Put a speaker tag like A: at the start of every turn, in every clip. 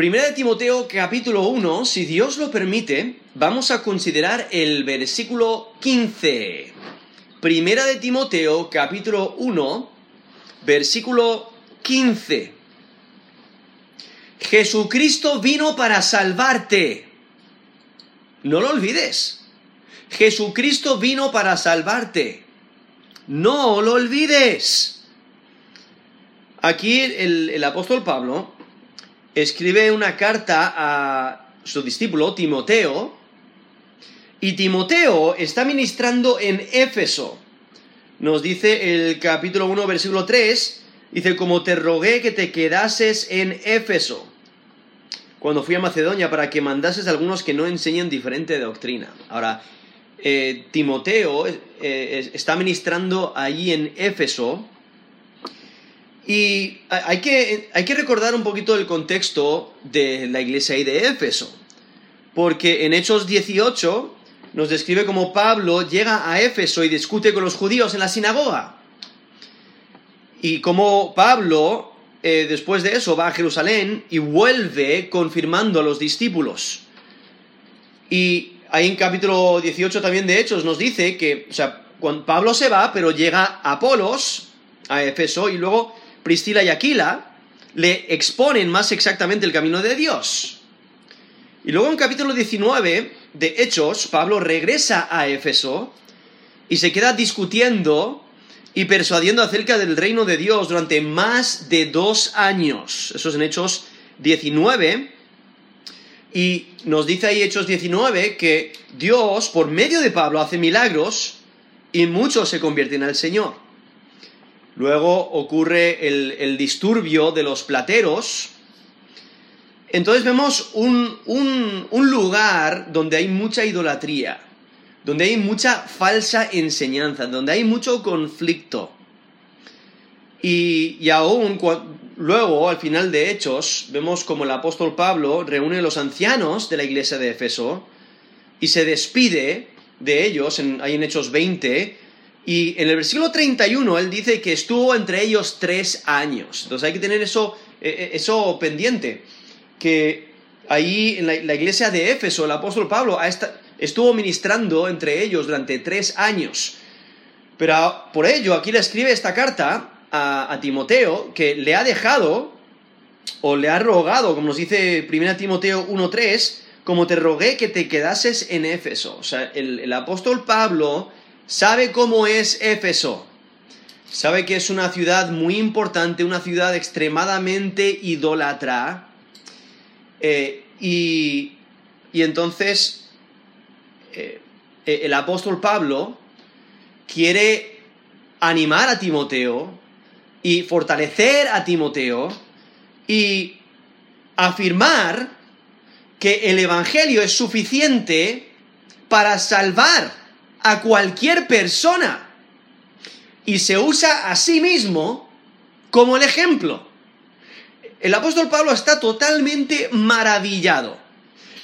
A: Primera de Timoteo capítulo 1, si Dios lo permite, vamos a considerar el versículo 15. Primera de Timoteo capítulo 1, versículo 15. Jesucristo vino para salvarte. No lo olvides. Jesucristo vino para salvarte. No lo olvides. Aquí el, el apóstol Pablo escribe una carta a su discípulo Timoteo, y Timoteo está ministrando en Éfeso. Nos dice el capítulo 1, versículo 3, dice, como te rogué que te quedases en Éfeso, cuando fui a Macedonia, para que mandases a algunos que no enseñen diferente doctrina. Ahora, eh, Timoteo eh, está ministrando allí en Éfeso, y hay que, hay que recordar un poquito el contexto de la iglesia ahí de Éfeso, porque en Hechos 18 nos describe cómo Pablo llega a Éfeso y discute con los judíos en la sinagoga. Y cómo Pablo, eh, después de eso, va a Jerusalén y vuelve confirmando a los discípulos. Y ahí en capítulo 18 también de Hechos nos dice que, o sea, cuando Pablo se va, pero llega Apolos a Éfeso y luego Priscila y Aquila le exponen más exactamente el camino de Dios. Y luego en capítulo 19 de Hechos, Pablo regresa a Éfeso y se queda discutiendo y persuadiendo acerca del reino de Dios durante más de dos años. Eso es en Hechos 19. Y nos dice ahí Hechos 19 que Dios, por medio de Pablo, hace milagros y muchos se convierten al Señor. Luego ocurre el, disturbio de los plateros. Entonces vemos un, un, lugar donde hay mucha idolatría, donde hay mucha falsa enseñanza, donde hay mucho conflicto. Y, y aún luego, al final de Hechos, vemos como el apóstol Pablo reúne a los ancianos de la iglesia de Efeso y se despide de ellos, en, ahí en Hechos 20, y en el versículo 31 él dice que estuvo entre ellos tres años. Entonces hay que tener eso, eh, eh, eso pendiente. Que ahí en la, iglesia de Éfeso el apóstol Pablo estuvo ministrando entre ellos durante tres años. Pero por ello aquí le escribe esta carta a, Timoteo que le ha dejado o le ha rogado, como nos dice 1 Timoteo 1.3, como te rogué que te quedases en Éfeso. O sea, el apóstol Pablo sabe cómo es Éfeso. Sabe que es una ciudad muy importante, una ciudad extremadamente idólatra. Eh, y, entonces eh, eh, el apóstol Pablo quiere animar a Timoteo y fortalecer a Timoteo y afirmar que el Evangelio es suficiente para salvar a cualquier persona y se usa a sí mismo como el ejemplo. El apóstol Pablo está totalmente maravillado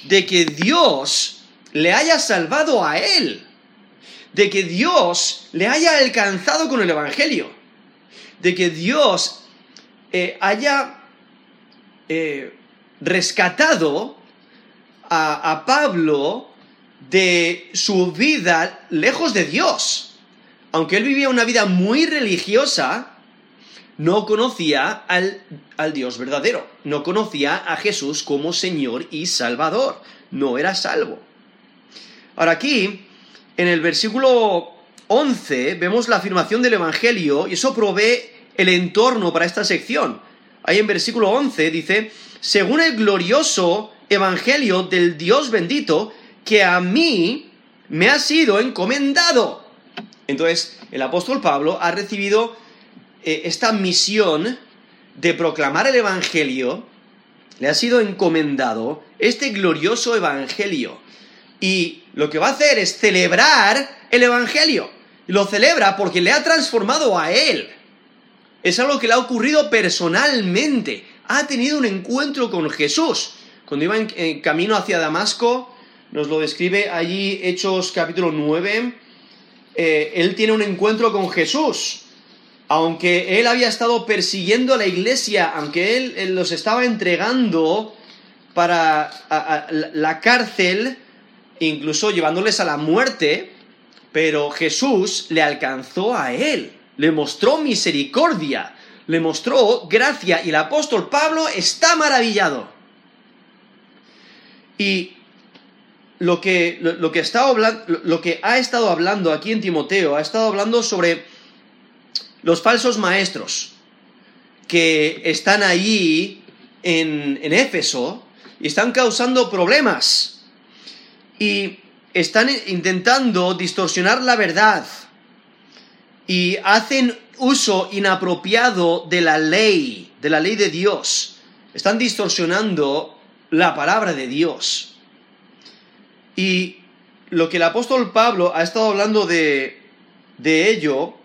A: de que Dios le haya salvado a él, de que Dios le haya alcanzado con el Evangelio, de que Dios eh, haya eh, rescatado a, a Pablo de su vida lejos de Dios. Aunque él vivía una vida muy religiosa, no conocía al, al, Dios verdadero, no conocía a Jesús como Señor y Salvador, no era salvo. Ahora aquí, en el versículo 11, vemos la afirmación del Evangelio y eso provee el entorno para esta sección. Ahí en versículo 11 dice, según el glorioso Evangelio del Dios bendito, que a mí me ha sido encomendado. Entonces, el apóstol Pablo ha recibido eh, esta misión de proclamar el Evangelio, le ha sido encomendado este glorioso Evangelio. Y lo que va a hacer es celebrar el Evangelio. Lo celebra porque le ha transformado a él. Es algo que le ha ocurrido personalmente. Ha tenido un encuentro con Jesús. Cuando iba en camino hacia Damasco, nos lo describe allí Hechos capítulo 9. Eh, él tiene un encuentro con Jesús. Aunque él había estado persiguiendo a la iglesia, aunque él, los estaba entregando para la cárcel, incluso llevándoles a la muerte, pero Jesús le alcanzó a él, le mostró misericordia, le mostró gracia y el apóstol Pablo está maravillado. Y lo que, lo, que, ha estado hablando aquí en Timoteo, ha estado hablando sobre los falsos maestros que están allí en, en Éfeso y están causando problemas y están intentando distorsionar la verdad y hacen uso inapropiado de la ley, de la ley de Dios. Están distorsionando la palabra de Dios. Y lo que el apóstol Pablo ha estado hablando de, de ello,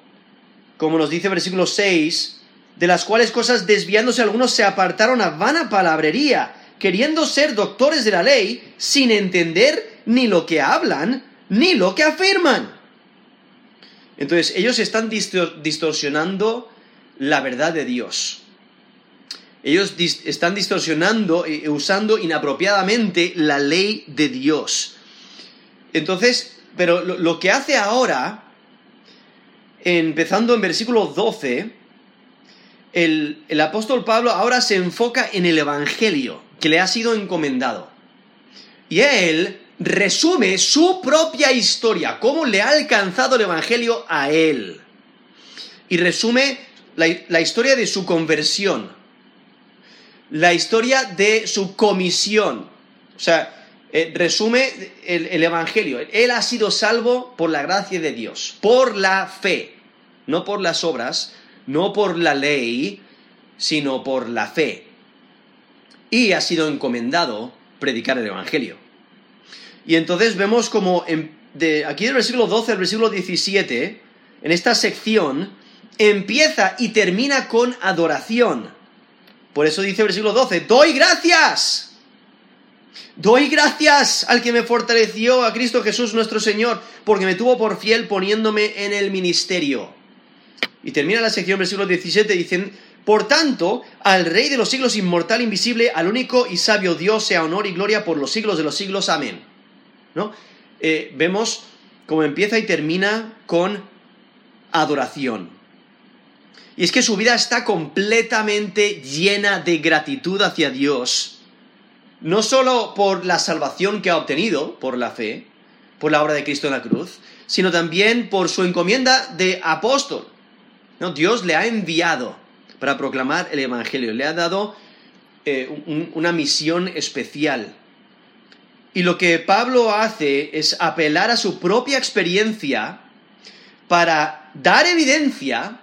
A: como nos dice versículo 6, de las cuales cosas desviándose algunos se apartaron a vana palabrería, queriendo ser doctores de la ley, sin entender ni lo que hablan, ni lo que afirman. Entonces, ellos están distorsionando la verdad de Dios. Ellos están distorsionando y usando inapropiadamente la ley de Dios. Entonces, pero lo, que hace ahora, empezando en versículo 12, el, el apóstol Pablo ahora se enfoca en el Evangelio que le ha sido encomendado. Y él resume su propia historia, cómo le ha alcanzado el Evangelio a él. Y resume la, historia de su conversión, la historia de su comisión. O sea, eh, resume el, el, Evangelio. Él ha sido salvo por la gracia de Dios, por la fe, no por las obras, no por la ley, sino por la fe. Y ha sido encomendado predicar el Evangelio. Y entonces vemos como de aquí del versículo 12 al versículo 17, en esta sección, empieza y termina con adoración. Por eso dice el versículo 12, doy gracias. Doy gracias al que me fortaleció, a Cristo Jesús nuestro Señor, porque me tuvo por fiel poniéndome en el ministerio. Y termina la sección, versículo 17, dicen, por tanto, al Rey de los siglos inmortal, invisible, al único y sabio Dios, sea honor y gloria por los siglos de los siglos. Amén. ¿no? Eh, vemos cómo empieza y termina con adoración. Y es que su vida está completamente llena de gratitud hacia Dios, no solo por la salvación que ha obtenido por la fe, por la obra de Cristo en la cruz, sino también por su encomienda de apóstol. ¿no? Dios le ha enviado para proclamar el Evangelio, le ha dado eh, una misión especial. Y lo que Pablo hace es apelar a su propia experiencia para dar evidencia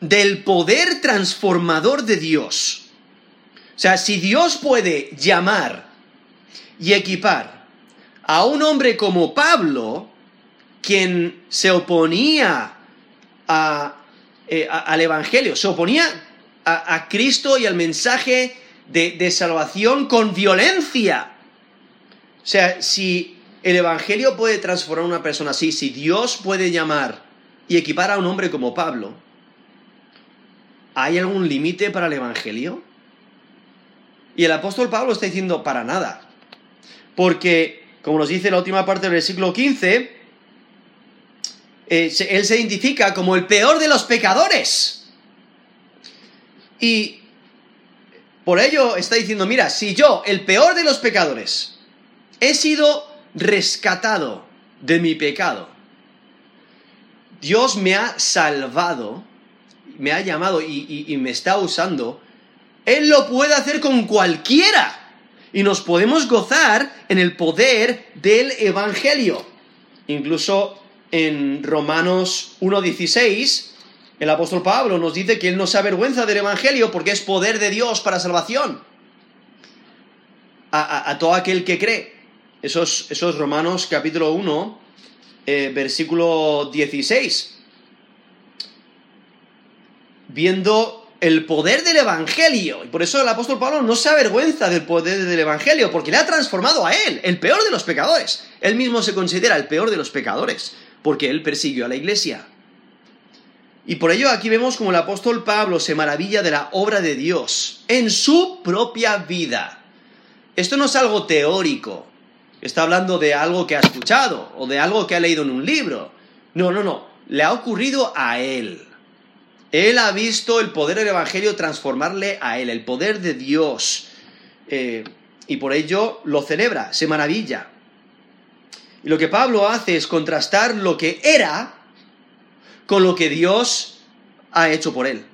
A: del poder transformador de Dios. O sea, si Dios puede llamar y equipar a un hombre como Pablo, quien se oponía eh, al Evangelio, se oponía a, Cristo y al mensaje de salvación con violencia, o sea, si el Evangelio puede transformar a una persona así, si Dios puede llamar y equipar a un hombre como Pablo, ¿hay algún límite para el Evangelio? Y el apóstol Pablo está diciendo para nada. Porque, como nos dice la última parte del versículo 15, eh, él se identifica como el peor de los pecadores. Y por ello está diciendo, mira, si yo, el peor de los pecadores, he sido rescatado de mi pecado. Dios me ha salvado, me ha llamado y, me está usando. Él lo puede hacer con cualquiera. Y nos podemos gozar en el poder del Evangelio. Incluso en Romanos 1.16, el apóstol Pablo nos dice que él no se avergüenza del Evangelio porque es poder de Dios para salvación. a todo aquel que cree esos, esos Romanos capítulo 1, eh, versículo 16. Viendo el poder del Evangelio. Y por eso el apóstol Pablo no se avergüenza del poder del Evangelio, porque le ha transformado a él, el peor de los pecadores. Él mismo se considera el peor de los pecadores, porque él persiguió a la iglesia. Y por ello aquí vemos como el apóstol Pablo se maravilla de la obra de Dios en su propia vida. esto no es algo teórico, está hablando de algo que ha escuchado o de algo que ha leído en un libro. No, no, no, le ha ocurrido a él. Él ha visto el poder del Evangelio transformarle a él, el poder de Dios. Eh, y por ello lo celebra, se maravilla. Y lo que Pablo hace es contrastar lo que era con lo que Dios ha hecho por él.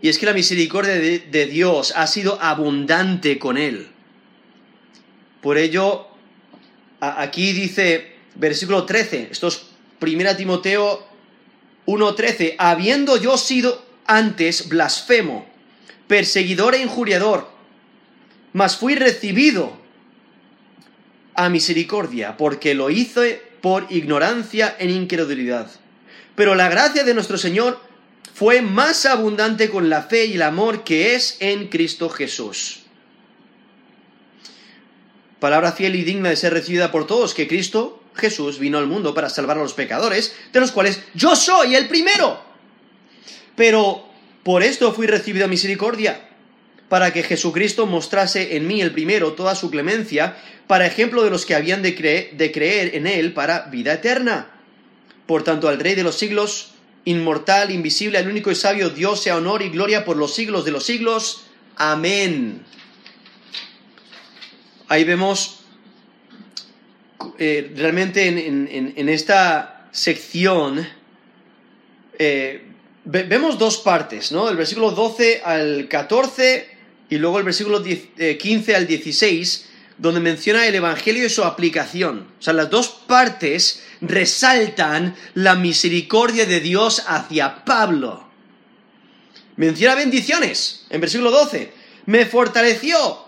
A: Y es que la misericordia de, Dios ha sido abundante con él. Por ello, aquí dice, versículo 13, esto es 1 Timoteo 1.13, habiendo yo sido antes blasfemo, perseguidor e injuriador, mas fui recibido a misericordia, porque lo hice por ignorancia en incredulidad. Pero la gracia de nuestro Señor fue más abundante con la fe y el amor que es en Cristo Jesús. Palabra fiel y digna de ser recibida por todos, que Cristo Jesús vino al mundo para salvar a los pecadores, de los cuales yo soy el primero. Pero por esto fui recibido a misericordia, para que Jesucristo mostrase en mí el primero toda su clemencia, para ejemplo de los que habían de, creer en él para vida eterna. Por tanto, al Rey de los siglos, inmortal, invisible, al único y sabio Dios sea honor y gloria por los siglos de los siglos. Amén. Ahí vemos eh, realmente en, esta sección eh, vemos dos partes, ¿no? El versículo 12 al 14 y luego el versículo 15 eh, al 16, donde menciona el Evangelio y su aplicación. O sea, las dos partes resaltan la misericordia de Dios hacia Pablo. Menciona bendiciones en versículo 12. Me fortaleció,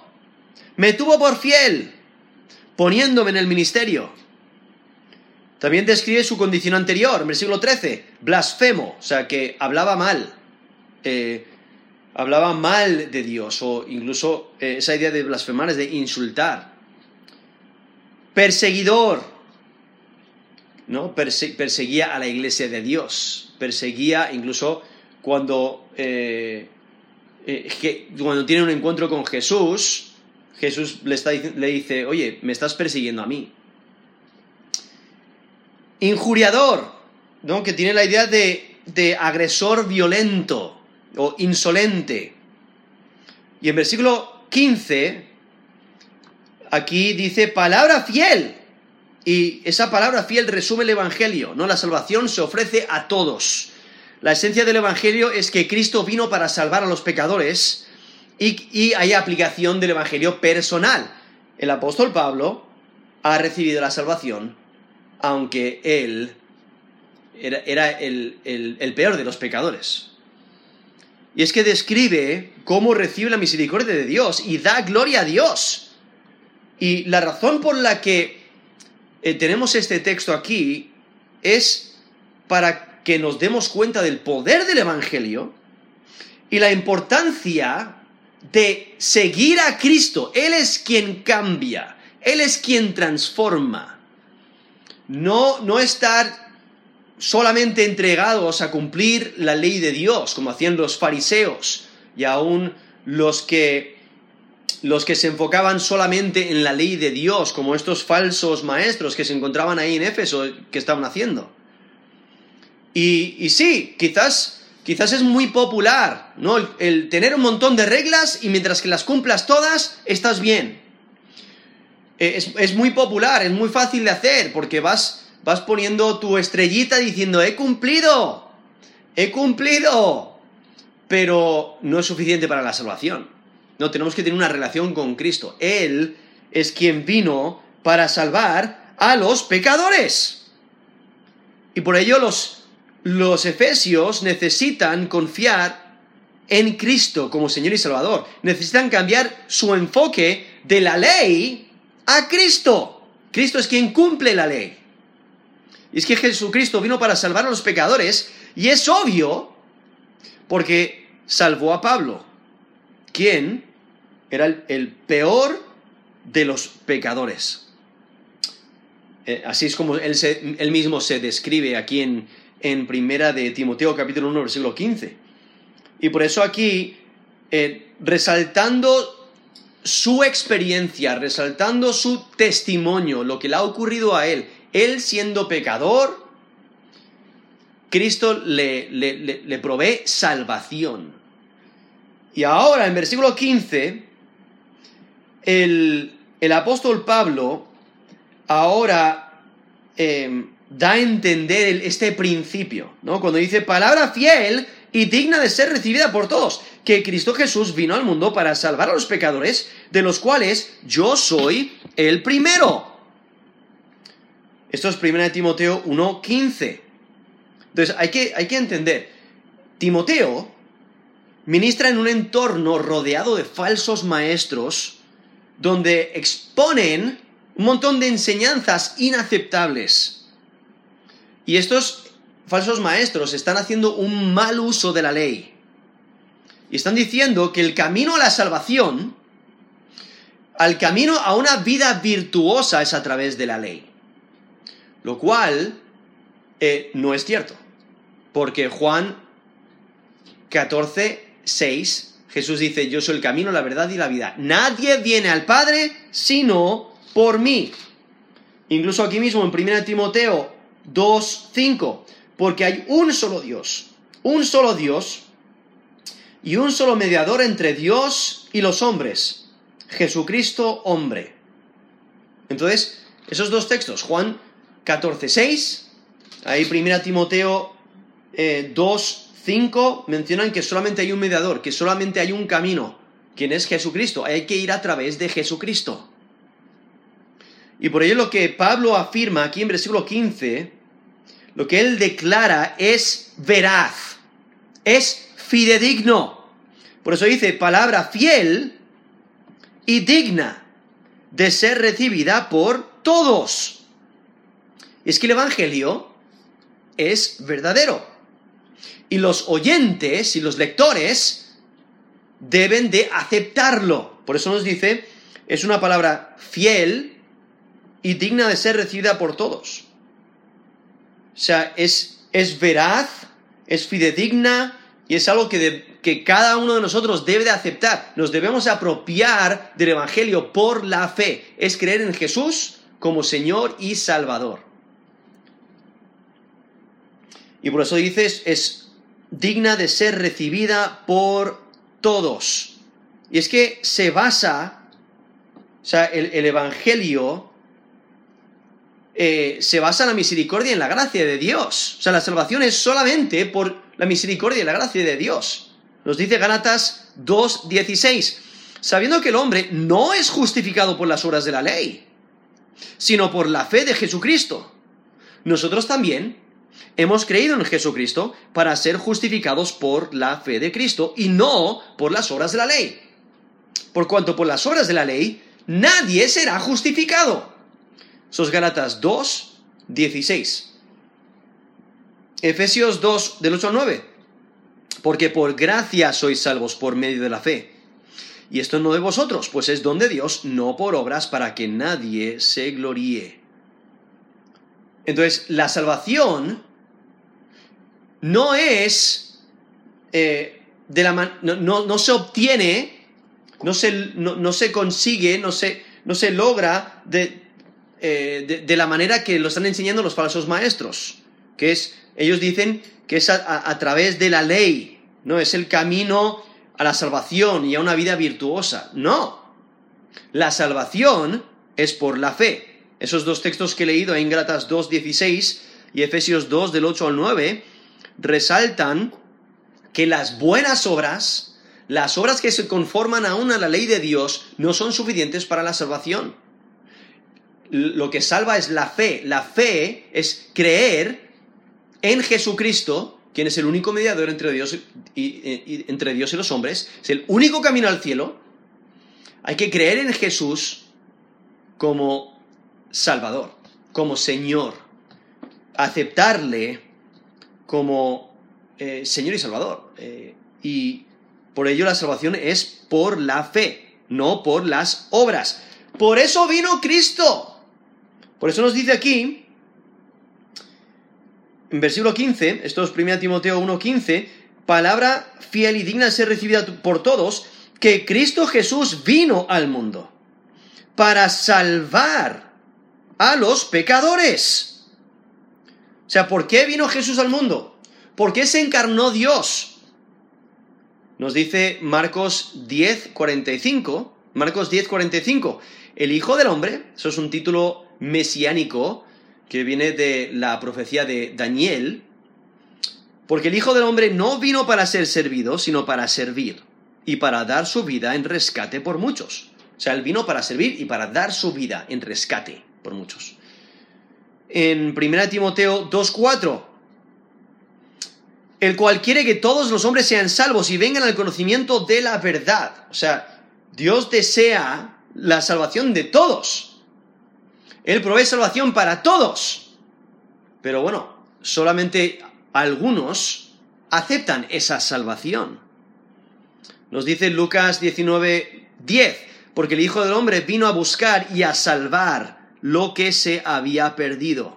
A: me tuvo por fiel, poniéndome en el ministerio. También describe su condición anterior, versículo 13, blasfemo, o sea, que hablaba mal, eh, hablaba mal de Dios, o incluso eh, esa idea de blasfemar es de insultar. Perseguidor, ¿no? perseguía a la iglesia de Dios, perseguía incluso cuando, eh, cuando tiene un encuentro con Jesús, Jesús le, está, le dice, oye, me estás persiguiendo a mí. Injuriador, ¿no? que tiene la idea de, de agresor violento o insolente. Y en versículo 15, aquí dice palabra fiel. Y esa palabra fiel resume el Evangelio, ¿no? La salvación se ofrece a todos. La esencia del Evangelio es que Cristo vino para salvar a los pecadores y, hay aplicación del Evangelio personal. El apóstol Pablo ha recibido la salvación, aunque él era, el, el peor de los pecadores. Y es que describe cómo recibe la misericordia de Dios y da gloria a Dios. Y la razón por la que eh, tenemos este texto aquí es para que nos demos cuenta del poder del Evangelio y la importancia de seguir a Cristo. Él es quien cambia, Él es quien transforma. No, no estar solamente entregados a cumplir la ley de Dios, como hacían los fariseos y aún los que los que se enfocaban solamente en la ley de Dios, como estos falsos maestros que se encontraban ahí en Éfeso, que estaban haciendo. Y, sí, quizás, quizás es muy popular, ¿no? El, tener un montón de reglas y mientras que las cumplas todas, estás bien. E, es, es, muy popular, es muy fácil de hacer, porque vas, vas poniendo tu estrellita diciendo, he cumplido, he cumplido, pero no es suficiente para la salvación. No, tenemos que tener una relación con Cristo. Él es quien vino para salvar a los pecadores. Y por ello los, los efesios necesitan confiar en Cristo como Señor y Salvador. Necesitan cambiar su enfoque de la ley a Cristo. Cristo es quien cumple la ley. Y es que Jesucristo vino para salvar a los pecadores y es obvio porque salvó a Pablo, quien era el, peor de los pecadores. Eh, así es como él, mismo se describe aquí en, en Primera de Timoteo capítulo 1 versículo 15. Y por eso aquí, eh, resaltando su experiencia, resaltando su testimonio, lo que le ha ocurrido a él, él siendo pecador, Cristo le, le, provee salvación. Y ahora, en versículo 15, el, apóstol Pablo ahora em, da a entender este principio, ¿no? Cuando dice palabra fiel y digna de ser recibida por todos, que Cristo Jesús vino al mundo para salvar a los pecadores, de los cuales yo soy el primero. Esto es 1 Timoteo 1.15. Entonces hay que, hay que entender, Timoteo ministra en un entorno rodeado de falsos maestros, donde exponen un montón de enseñanzas inaceptables. Y estos falsos maestros están haciendo un mal uso de la ley. Y están diciendo que el camino a la salvación, al camino a una vida virtuosa es a través de la ley. Lo cual eh, no es cierto. Porque Juan 14, 6, Jesús dice, yo soy el camino, la verdad y la vida. Nadie viene al Padre sino por mí. Incluso aquí mismo en 1 Timoteo 2, 5, porque hay un solo Dios, un solo Dios y un solo mediador entre Dios y los hombres, Jesucristo hombre. Entonces, esos dos textos, Juan 14, 6, ahí 1 Timoteo 2, eh, 5, mencionan que solamente hay un mediador, que solamente hay un camino, quien es Jesucristo. Hay que ir a través de Jesucristo. Y por ello lo que Pablo afirma aquí en versículo 15, lo que él declara es veraz, es fidedigno. Por eso dice palabra fiel y digna de ser recibida por todos. Y es que el Evangelio es verdadero. Y los oyentes y los lectores deben de aceptarlo. Por eso nos dice, es una palabra fiel y digna de ser recibida por todos. O sea, es, es veraz, es fidedigna y es algo que, que cada uno de nosotros debe de aceptar. Nos debemos apropiar del Evangelio por la fe. Es creer en Jesús como Señor y Salvador. Y por eso dices, es digna de ser recibida por todos. Y es que se basa, o sea, el, Evangelio eh, se basa en la misericordia y en la gracia de Dios. O sea, la salvación es solamente por la misericordia y la gracia de Dios. Nos dice Galatas 2.16, sabiendo que el hombre no es justificado por las obras de la ley, sino por la fe de Jesucristo. Nosotros también hemos creído en Jesucristo para ser justificados por la fe de Cristo y no por las obras de la ley. Por cuanto por las obras de la ley nadie será justificado. Sos Galatas 2, 16. Efesios 2, del 8 al 9. Porque por gracia sois salvos por medio de la fe. Y esto no de vosotros, pues es don de Dios, no por obras, para que nadie se gloríe. Entonces, la salvación no es eh, de la no, se obtiene, no se, no, se consigue, no se, no se logra eh, de, la manera que lo están enseñando los falsos maestros, que es, ellos dicen que es a, través de la ley, no es el camino a la salvación y a una vida virtuosa, no. La salvación es por la fe. Esos dos textos que he leído en Gratas 2.16 y Efesios 2 del 8 al 9 resaltan que las buenas obras, las obras que se conforman aún a la ley de Dios, no son suficientes para la salvación. Lo que salva es la fe. La fe es creer en Jesucristo, quien es el único mediador entre Dios y, entre Dios y los hombres, es el único camino al cielo. Hay que creer en Jesús como Salvador, como Señor, aceptarle como eh, Señor y Salvador. Eh, y por ello la salvación es por la fe, no por las obras. Por eso vino Cristo. Por eso nos dice aquí, en versículo 15, esto es 1 Timoteo 1.15, palabra fiel y digna de ser recibida por todos, que Cristo Jesús vino al mundo para salvar a los pecadores. O sea, ¿por qué vino Jesús al mundo? ¿Por qué se encarnó Dios? Nos dice Marcos 10, 45. Marcos 10, 45. El Hijo del Hombre, eso es un título mesiánico que viene de la profecía de Daniel, porque el Hijo del Hombre no vino para ser servido, sino para servir y para dar su vida en rescate por muchos. O sea, él vino para servir y para dar su vida en rescate por muchos. En 1 Timoteo 2.4, el cual quiere que todos los hombres sean salvos y vengan al conocimiento de la verdad. O sea, Dios desea la salvación de todos. Él provee salvación para todos. Pero bueno, solamente algunos aceptan esa salvación. Nos dice Lucas 19, 10, porque el Hijo del Hombre vino a buscar y a salvar lo que se había perdido.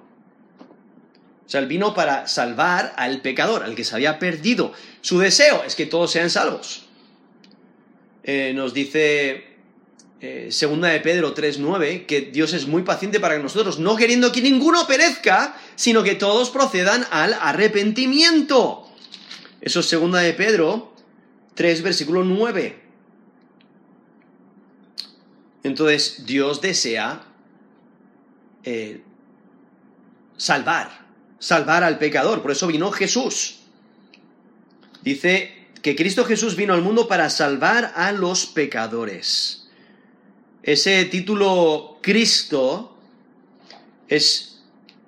A: O sea, él vino para salvar al pecador, al que se había perdido. Su deseo es que todos sean salvos. Eh, nos dice eh, segunda de Pedro 3.9 que Dios es muy paciente para nosotros, no queriendo que ninguno perezca, sino que todos procedan al arrepentimiento. Eso es segunda de Pedro 3, versículo 9. Entonces, Dios desea eh, salvar, salvar al pecador. Por eso vino Jesús. Dice que Cristo Jesús vino al mundo para salvar a los pecadores. Ese título Cristo es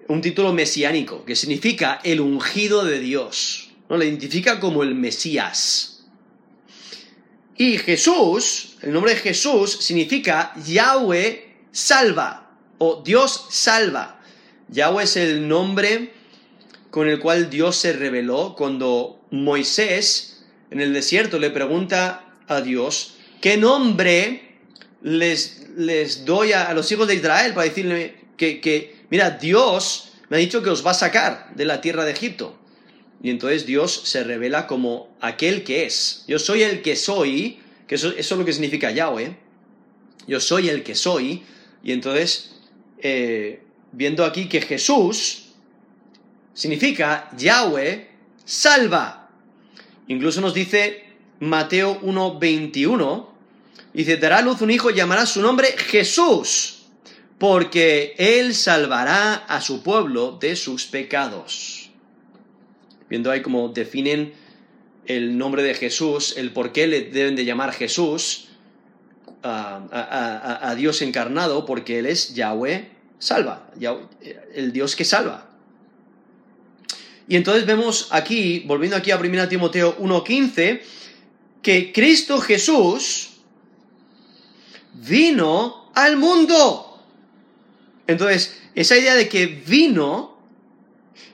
A: un título mesiánico, que significa el ungido de Dios. ¿no? Le identifica como el Mesías. Y Jesús, el nombre de Jesús significa Yahweh salva o Dios salva. Yahweh es el nombre con el cual Dios se reveló cuando Moisés en el desierto le pregunta a Dios, ¿qué nombre les, les doy a, los hijos de Israel para decirle que, que, mira, Dios me ha dicho que os va a sacar de la tierra de Egipto? Y entonces Dios se revela como aquel que es. Yo soy el que soy, que eso, es lo que significa Yahweh. Yo soy el que soy. Y entonces, eh, viendo aquí que Jesús significa Yahweh salva. Incluso nos dice Mateo 1.21, dice, dará luz un hijo y llamará su nombre Jesús, porque él salvará a su pueblo de sus pecados viendo ahí cómo definen el nombre de Jesús, el por qué le deben de llamar Jesús a, Dios encarnado, porque Él es Yahweh salva, el Dios que salva. Y entonces vemos aquí, volviendo aquí a 1 Timoteo 1.15, que Cristo Jesús vino al mundo. Entonces, esa idea de que vino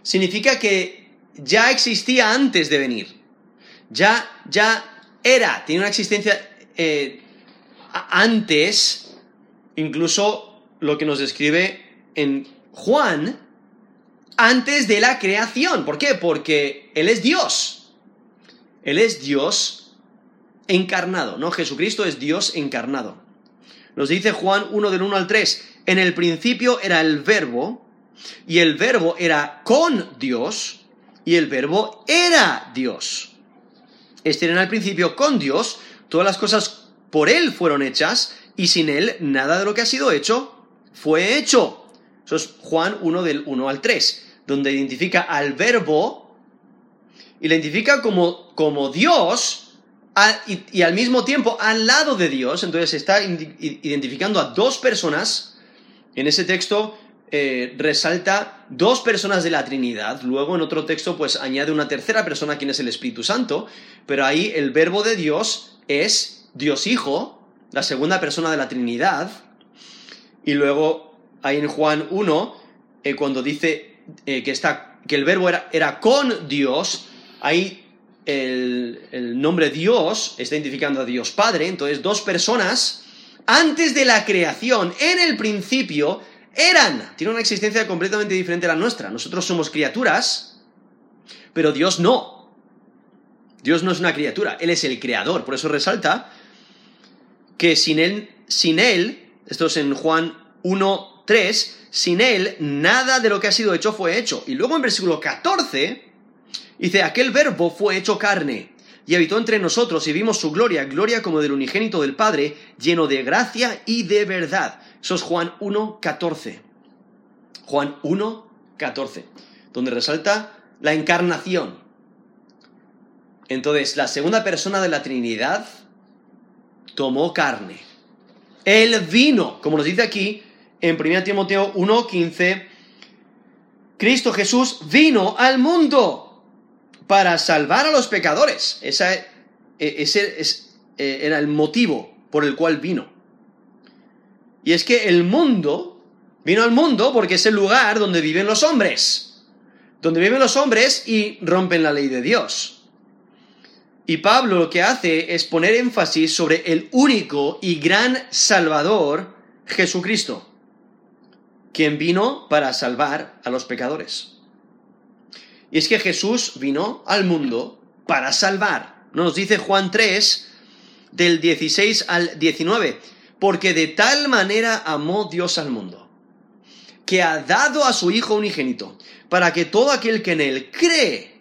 A: significa que ya existía antes de venir. Ya, ya era, tiene una existencia eh, antes, incluso lo que nos describe en Juan, antes de la creación. ¿Por qué? Porque Él es Dios. Él es Dios encarnado, ¿no? Jesucristo es Dios encarnado. Nos dice Juan 1 del 1 al 3, en el principio era el verbo, y el verbo era con Dios, y el verbo era Dios. En el principio con Dios, todas las cosas por Él fueron hechas, y sin Él nada de lo que ha sido hecho fue hecho. Eso es Juan 1 del 1 al 3, donde identifica al verbo y identifica como, como Dios y, al mismo tiempo al lado de Dios. Entonces está identificando a dos personas. En ese texto eh, resalta dos personas de la Trinidad, luego en otro texto pues añade una tercera persona quien es el Espíritu Santo, pero ahí el verbo de Dios es Dios Hijo, la segunda persona de la Trinidad, y luego ahí en Juan 1, eh, cuando dice eh, que, está, que el verbo era, era con Dios, ahí el, nombre Dios está identificando a Dios Padre, entonces dos personas antes de la creación, en el principio, eran. Tiene una existencia completamente diferente a la nuestra. Nosotros somos criaturas, pero Dios no. Dios no es una criatura, Él es el creador. Por eso resalta que sin él, sin él, esto es en Juan 1, 3, sin él nada de lo que ha sido hecho fue hecho. Y luego en versículo 14 dice, aquel verbo fue hecho carne y habitó entre nosotros y vimos su gloria, gloria como del unigénito del Padre, lleno de gracia y de verdad. Eso es Juan 1, 14. Juan 1, 14, donde resalta la encarnación. Entonces, la segunda persona de la Trinidad tomó carne. Él vino, como nos dice aquí en 1 Timoteo 1:15, Cristo Jesús vino al mundo para salvar a los pecadores. E, ese e, era el motivo por el cual vino. Y es que el mundo vino al mundo porque es el lugar donde viven los hombres. Donde viven los hombres y rompen la ley de Dios. Y Pablo lo que hace es poner énfasis sobre el único y gran Salvador, Jesucristo, quien vino para salvar a los pecadores. Y es que Jesús vino al mundo para salvar. Nos dice Juan 3, del 16 al 19, porque de tal manera amó Dios al mundo, que ha dado a su Hijo unigénito, para que todo aquel que en él cree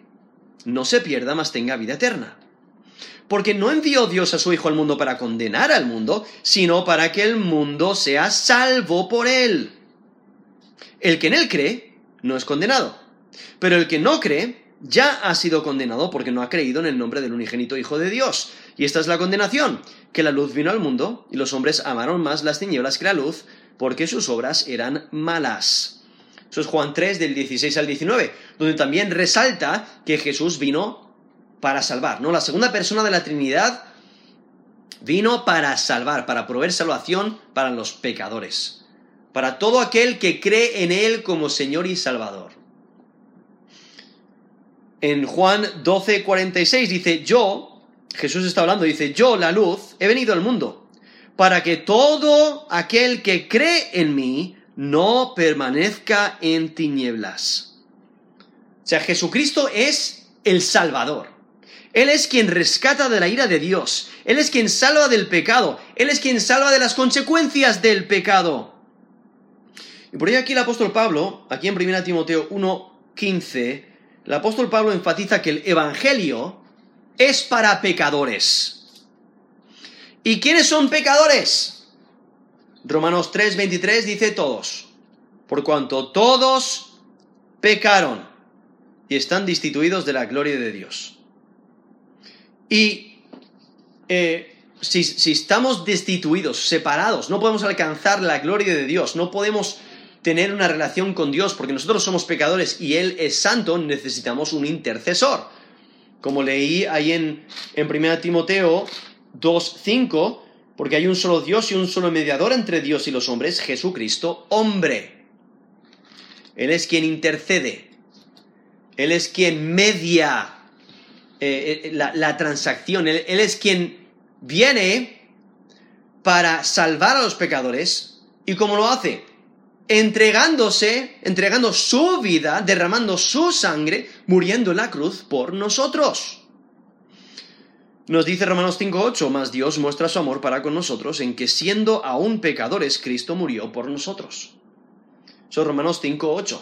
A: no se pierda, mas tenga vida eterna porque no envió Dios a su Hijo al mundo para condenar al mundo, sino para que el mundo sea salvo por él. El que en él cree no es condenado, pero el que no cree ya ha sido condenado porque no ha creído en el nombre del unigénito Hijo de Dios. Y esta es la condenación, que la luz vino al mundo y los hombres amaron más las tinieblas que la luz porque sus obras eran malas. Eso es Juan 3 del 16 al 19, donde también resalta que Jesús vino para salvar, ¿no? La segunda persona de la Trinidad vino para salvar, para proveer salvación para los pecadores, para todo aquel que cree en Él como Señor y Salvador. En Juan 12, 46 dice, yo, Jesús está hablando, dice, yo, la luz, he venido al mundo, para que todo aquel que cree en mí no permanezca en tinieblas. O sea, Jesucristo es el Salvador. Él es quien rescata de la ira de Dios. Él es quien salva del pecado. Él es quien salva de las consecuencias del pecado. Y por ello aquí el apóstol Pablo, aquí en 1 Timoteo 1.15, el apóstol Pablo enfatiza que el Evangelio es para pecadores. ¿Y quiénes son pecadores? Romanos 3.23 dice todos. Por cuanto todos pecaron y están destituidos de la gloria de Dios. Y eh, si, si estamos destituidos, separados, no podemos alcanzar la gloria de Dios, no podemos tener una relación con Dios porque nosotros somos pecadores y Él es santo, necesitamos un intercesor. Como leí ahí en, en 1 Timoteo 2.5, porque hay un solo Dios y un solo mediador entre Dios y los hombres, Jesucristo, hombre. Él es quien intercede. Él es quien media eh, eh, la, transacción. Él, es quien viene para salvar a los pecadores. ¿Y cómo lo hace? Entregándose, entregando su vida, derramando su sangre, muriendo en la cruz por nosotros. Nos dice Romanos 5.8, más Dios muestra su amor para con nosotros en que siendo aún pecadores, Cristo murió por nosotros. Son Romanos 5.8.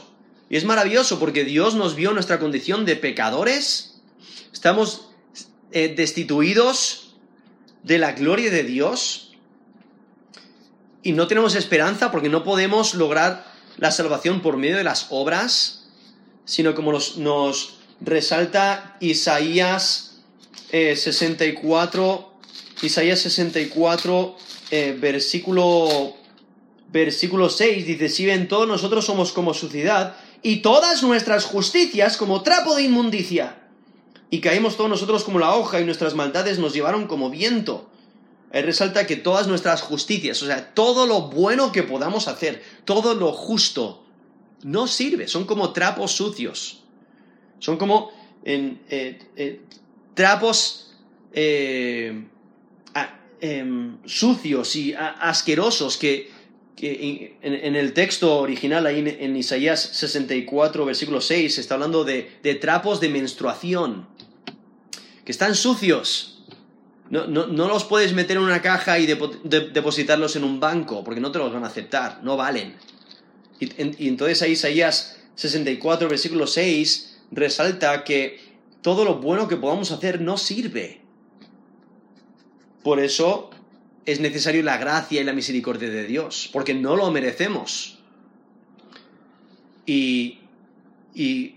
A: Y es maravilloso porque Dios nos vio nuestra condición de pecadores Estamos eh, destituidos de la gloria de Dios y no tenemos esperanza porque no podemos lograr la salvación por medio de las obras, sino como nos, resalta Isaías 64, eh, Isaías 64, eh, versículo, versículo 6, dice, si ven todos nosotros somos como suciedad y todas nuestras justicias como trapo de inmundicia y caímos todos nosotros como la hoja y nuestras maldades nos llevaron como viento. Él resalta que todas nuestras justicias, o sea, todo lo bueno que podamos hacer, todo lo justo, no sirve, son como trapos sucios. Son como en, eh, eh, trapos eh, em, sucios y asquerosos que, en, el texto original, ahí en, Isaías 64, versículo 6, se está hablando de, de trapos de menstruación que están sucios. No, los puedes meter en una caja y depositarlos en un banco, porque no te los van a aceptar, no valen. Y, y entonces ahí Isaías 64, versículo 6, resalta que todo lo bueno que podamos hacer no sirve. Por eso es necesario la gracia y la misericordia de Dios, porque no lo merecemos. Y, y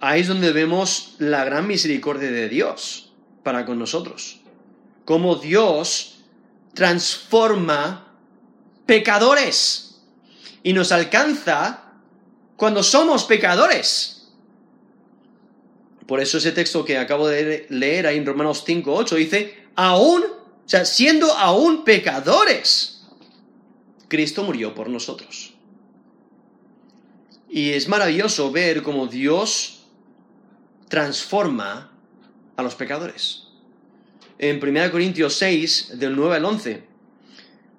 A: ahí es donde vemos la gran misericordia de Dios para con nosotros. Cómo Dios transforma pecadores y nos alcanza cuando somos pecadores. Por eso ese texto que acabo de leer ahí en Romanos 5, 8 dice, aún o sea, siendo aún pecadores, Cristo murió por nosotros. Y es maravilloso ver cómo Dios transforma a los pecadores. En 1 Corintios 6, del 9 al 11.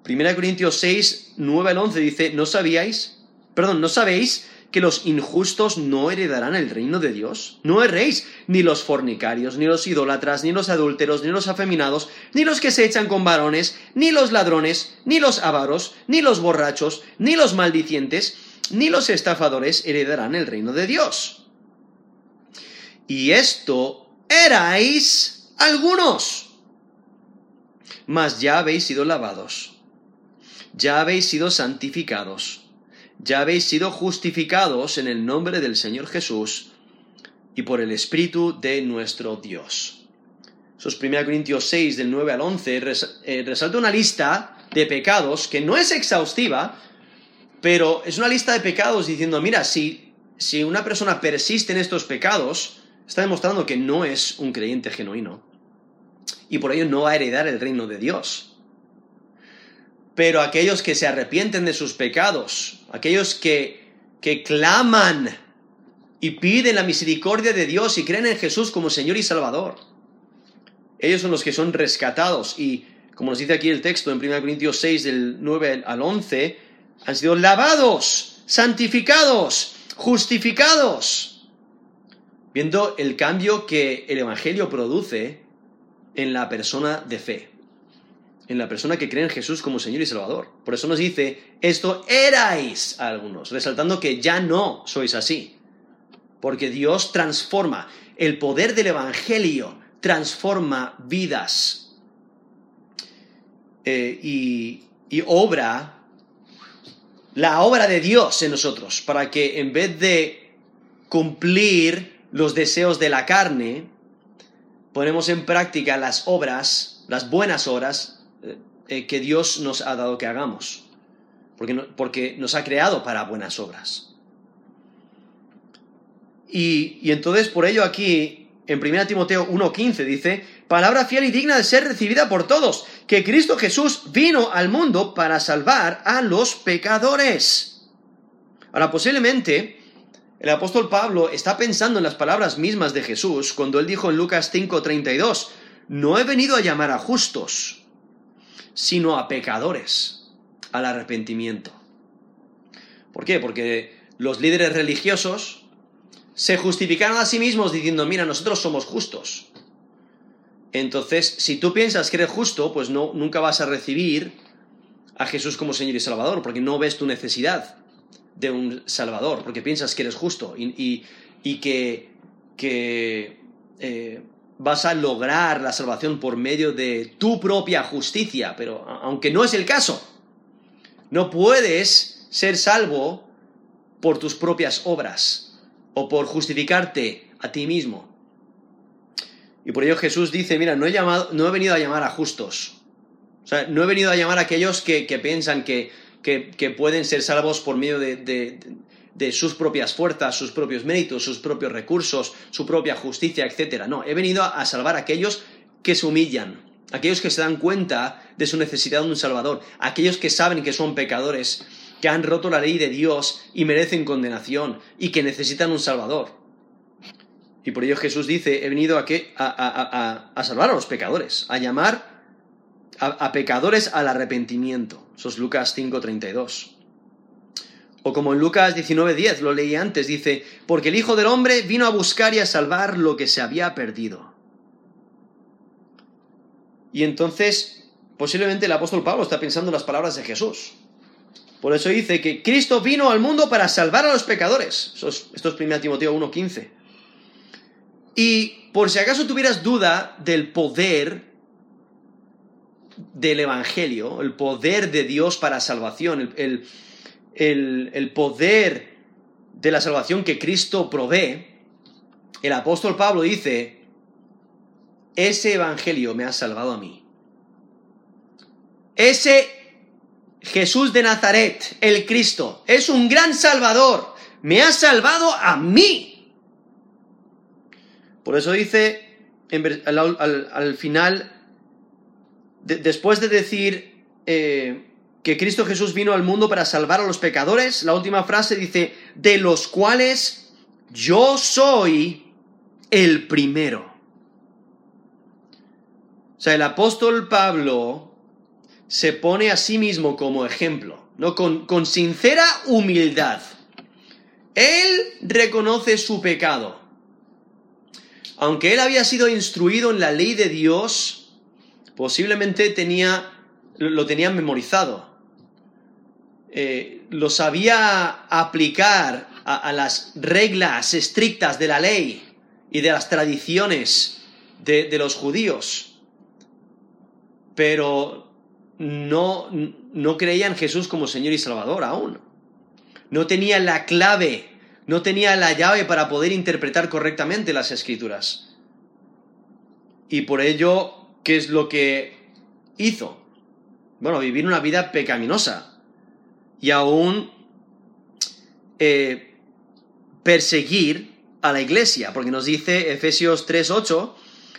A: 1 Corintios 6, 9 al 11 dice, ¿no sabíais? Perdón, ¿no sabéis que los injustos no heredarán el reino de Dios? No erréis, ni los fornicarios, ni los idólatras, ni los adúlteros, ni los afeminados, ni los que se echan con varones, ni los ladrones, ni los avaros, ni los borrachos, ni los maldicientes, ni los estafadores heredarán el reino de Dios. Y esto erais algunos, mas ya habéis sido lavados, ya habéis sido santificados ya habéis sido justificados en el nombre del Señor Jesús y por el Espíritu de nuestro Dios. Es 1 Corintios 6, del 9 al 11, eh, resalta una lista de pecados que no es exhaustiva, pero es una lista de pecados diciendo, mira, si, si una persona persiste en estos pecados, está demostrando que no es un creyente genuino. Y por ello no va a heredar el reino de Dios. Pero aquellos que se arrepienten de sus pecados, aquellos que, que claman y piden la misericordia de Dios y creen en Jesús como Señor y Salvador, ellos son los que son rescatados y, como nos dice aquí el texto en 1 Corintios 6 del 9 al 11, han sido lavados, santificados, justificados, viendo el cambio que el Evangelio produce en la persona de fe en la persona que cree en Jesús como Señor y Salvador. Por eso nos dice, esto erais algunos, resaltando que ya no sois así. Porque Dios transforma, el poder del Evangelio transforma vidas eh, y, y obra la obra de Dios en nosotros, para que en vez de cumplir los deseos de la carne, ponemos en práctica las obras, las buenas obras eh, que Dios nos ha dado que hagamos, porque, porque nos ha creado para buenas obras. Y, y entonces por ello aquí, en 1 Timoteo 1.15 dice, palabra fiel y digna de ser recibida por todos, que Cristo Jesús vino al mundo para salvar a los pecadores. Ahora, posiblemente el apóstol Pablo está pensando en las palabras mismas de Jesús cuando él dijo en Lucas 5:32, no he venido a llamar a justos, sino a pecadores, al arrepentimiento. ¿Por qué? Porque los líderes religiosos se justificaron a sí mismos diciendo, mira, nosotros somos justos. Entonces, si tú piensas que eres justo, pues no, nunca vas a recibir a Jesús como Señor y Salvador, porque no ves tu necesidad de un Salvador, porque piensas que eres justo y, que, que eh, vas a lograr la salvación por medio de tu propia justicia, pero aunque no es el caso, no puedes ser salvo por tus propias obras o por justificarte a ti mismo. Y por ello Jesús dice, mira, no he, llamado, no he venido a llamar a justos. O sea, no he venido a llamar a aquellos que, piensan que, que, pueden ser salvos por medio de, sus propias fuerzas, sus propios méritos, sus propios recursos, su propia justicia, etc. No, he venido a salvar a aquellos que se humillan, aquellos que se dan cuenta de su necesidad de un Salvador, aquellos que saben que son pecadores, que han roto la ley de Dios y merecen condenación y que necesitan un Salvador. Y por ello Jesús dice, he venido a, a, salvar a los pecadores, a llamar a, pecadores al arrepentimiento. Eso es Lucas 5:32. O como en Lucas 19:10, lo leí antes, dice, porque el Hijo del Hombre vino a buscar y a salvar lo que se había perdido. Y entonces, posiblemente el apóstol Pablo está pensando en las palabras de Jesús. Por eso dice que Cristo vino al mundo para salvar a los pecadores. esto es 1 Timoteo 1.15. Y por si acaso tuvieras duda del poder del Evangelio, el poder de Dios para salvación, el, el poder de la salvación que Cristo provee, el apóstol Pablo dice, ese Evangelio me ha salvado a mí. Ese Jesús de Nazaret, el Cristo, es un gran salvador, me ha salvado a mí. Por eso dice al, final, después de decir eh, que Cristo Jesús vino al mundo para salvar a los pecadores, la última frase dice, de los cuales yo soy el primero. O sea, el apóstol Pablo se pone a sí mismo como ejemplo, ¿no? Con, con sincera humildad. Él reconoce su pecado. Aunque él había sido instruido en la ley de Dios, posiblemente tenía, lo tenía memorizado. Eh, lo sabía aplicar a, las reglas estrictas de la ley y de las tradiciones de, de los judíos pero no, no creía en Jesús como Señor y Salvador aún. No tenía la clave, no tenía la llave para poder interpretar correctamente las escrituras. Y por ello, ¿qué es lo que hizo? Bueno, vivir una vida pecaminosa y aún eh, perseguir a la iglesia, porque nos dice Efesios 3.8,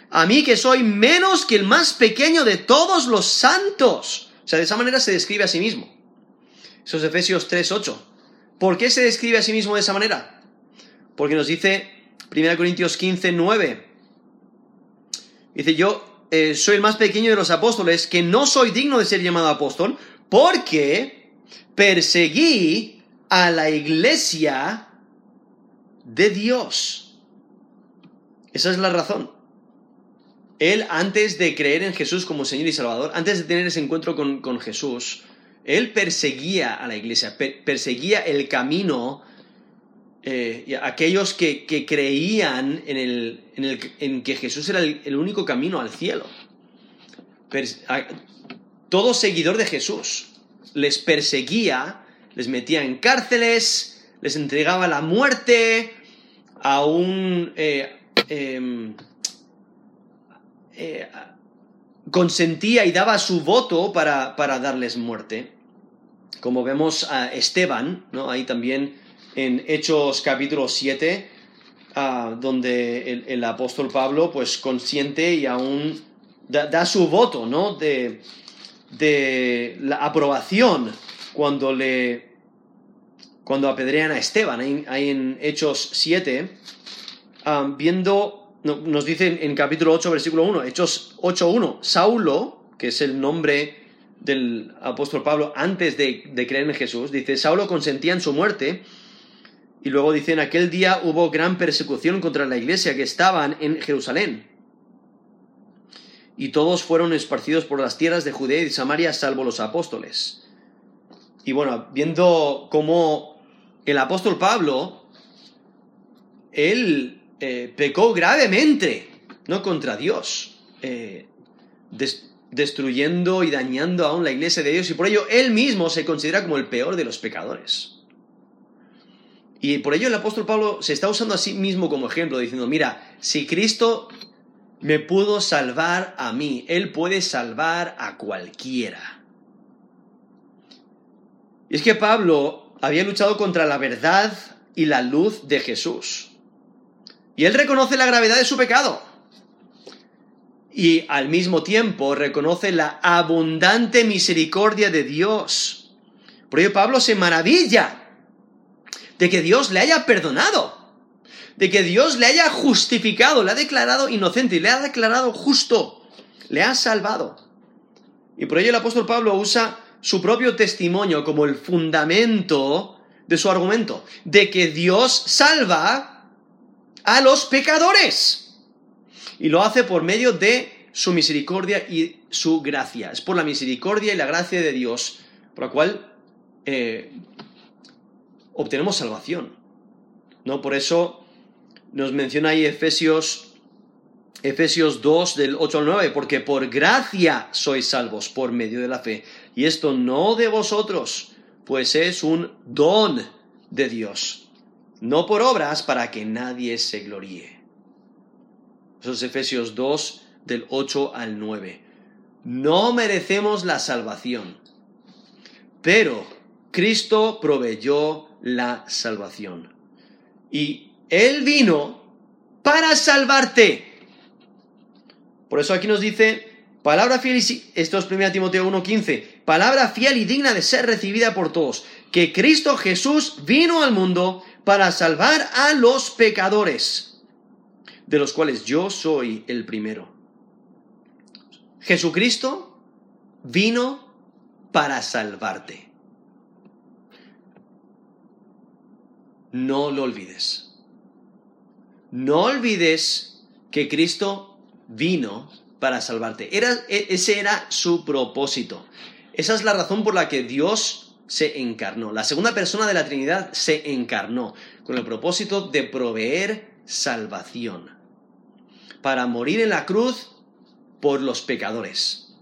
A: a mí que soy menos que el más pequeño de todos los santos. O sea, de esa manera se describe a sí mismo. Eso es Efesios 3.8. ¿Por qué se describe a sí mismo de esa manera? Porque nos dice 1 Corintios 15.9. Dice, yo eh, soy el más pequeño de los apóstoles, que no soy digno de ser llamado apóstol, porque perseguí a la iglesia de Dios. Esa es la razón. Él, antes de creer en Jesús como Señor y Salvador, antes de tener ese encuentro con, Jesús, él perseguía a la iglesia, perseguía el camino, eh, aquellos que, creían en, que Jesús era el, único camino al cielo. todo seguidor de Jesús les perseguía, les metía en cárceles, les entregaba la muerte, a un... Eh, em, eh, consentía y daba su voto para, darles muerte. Como vemos a Esteban, ¿no? ahí también en Hechos capítulo 7, ah, donde el, apóstol Pablo pues consiente y aún da, su voto ¿no? de, de, la aprobación cuando le cuando apedrean a Esteban, ahí, en Hechos 7, ah, viendo nos dice en capítulo 8, versículo 1, Hechos 8.1, Saulo, que es el nombre del apóstol Pablo antes de, creer en Jesús, dice, Saulo consentía en su muerte, y luego dice, en aquel día hubo gran persecución contra la iglesia que estaban en Jerusalén. Y todos fueron esparcidos por las tierras de Judea y Samaria, salvo los apóstoles. Y bueno, viendo cómo el apóstol Pablo, él eh, pecó gravemente, no contra Dios, eh, destruyendo y dañando aún la iglesia de Dios, y por ello él mismo se considera como el peor de los pecadores. Y por ello el apóstol Pablo se está usando a sí mismo como ejemplo, diciendo, mira, si Cristo me pudo salvar a mí, Él puede salvar a cualquiera. Y es que Pablo había luchado contra la verdad y la luz de Jesús. Y él reconoce la gravedad de su pecado. Y al mismo tiempo reconoce la abundante misericordia de Dios. Por ello Pablo se maravilla de que Dios le haya perdonado, de que Dios le haya justificado, le ha declarado inocente y le ha declarado justo, le ha salvado. Y por ello el apóstol Pablo usa su propio testimonio como el fundamento de su argumento, de que Dios salva a los pecadores. Y lo hace por medio de su misericordia y su gracia. Es por la misericordia y la gracia de Dios por la cual eh, obtenemos salvación. ¿no? Por eso nos menciona ahí Efesios, Efesios 2 del 8 al 9, porque por gracia sois salvos por medio de la fe. Y esto no de vosotros, pues es un don de Dios, no por obras para que nadie se gloríe. Eso es Efesios 2 del 8 al 9. No merecemos la salvación, pero Cristo proveyó la salvación. Y Él vino para salvarte. Por eso aquí nos dice, palabra fiel y... Esto es 1 Timoteo 1.15. Palabra fiel y digna de ser recibida por todos. Que Cristo Jesús vino al mundo para salvar a los pecadores, de los cuales yo soy el primero. Jesucristo vino para salvarte. No lo olvides. No olvides que Cristo vino para salvarte. E, ese era su propósito. Esa es la razón por la que Dios se encarnó. La segunda persona de la Trinidad se encarnó con el propósito de proveer salvación. Para morir en la cruz por los pecadores.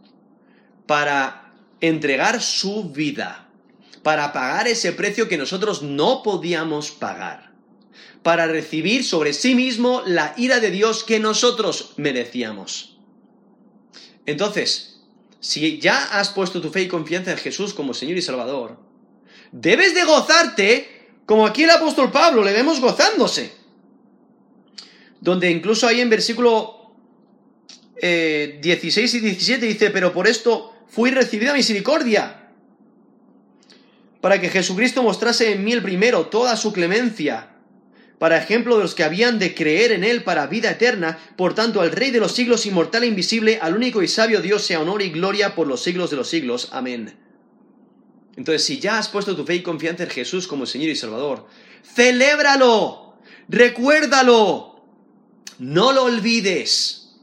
A: Para entregar su vida. Para pagar ese precio que nosotros no podíamos pagar para recibir sobre sí mismo la ira de Dios que nosotros merecíamos. Entonces, si ya has puesto tu fe y confianza en Jesús como Señor y Salvador, debes de gozarte como aquí el apóstol Pablo le vemos gozándose. Donde incluso ahí en versículo 16 eh, y 17 dice, pero por esto fui recibida misericordia, para que Jesucristo mostrase en mí el primero toda su clemencia para ejemplo de los que habían de creer en Él para vida eterna. Por tanto, al Rey de los siglos, inmortal e invisible, al único y sabio Dios, sea honor y gloria por los siglos de los siglos. Amén. Entonces, si ya has puesto tu fe y confianza en Jesús como Señor y Salvador, celébralo, recuérdalo, no lo olvides.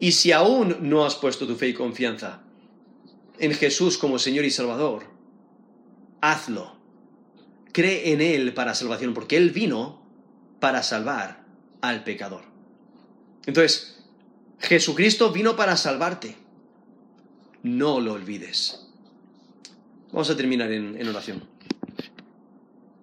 A: Y si aún no has puesto tu fe y confianza en Jesús como Señor y Salvador, hazlo cree en Él para salvación, porque Él vino para salvar al pecador. Entonces, Jesucristo vino para salvarte. No lo olvides. Vamos a terminar en, en oración.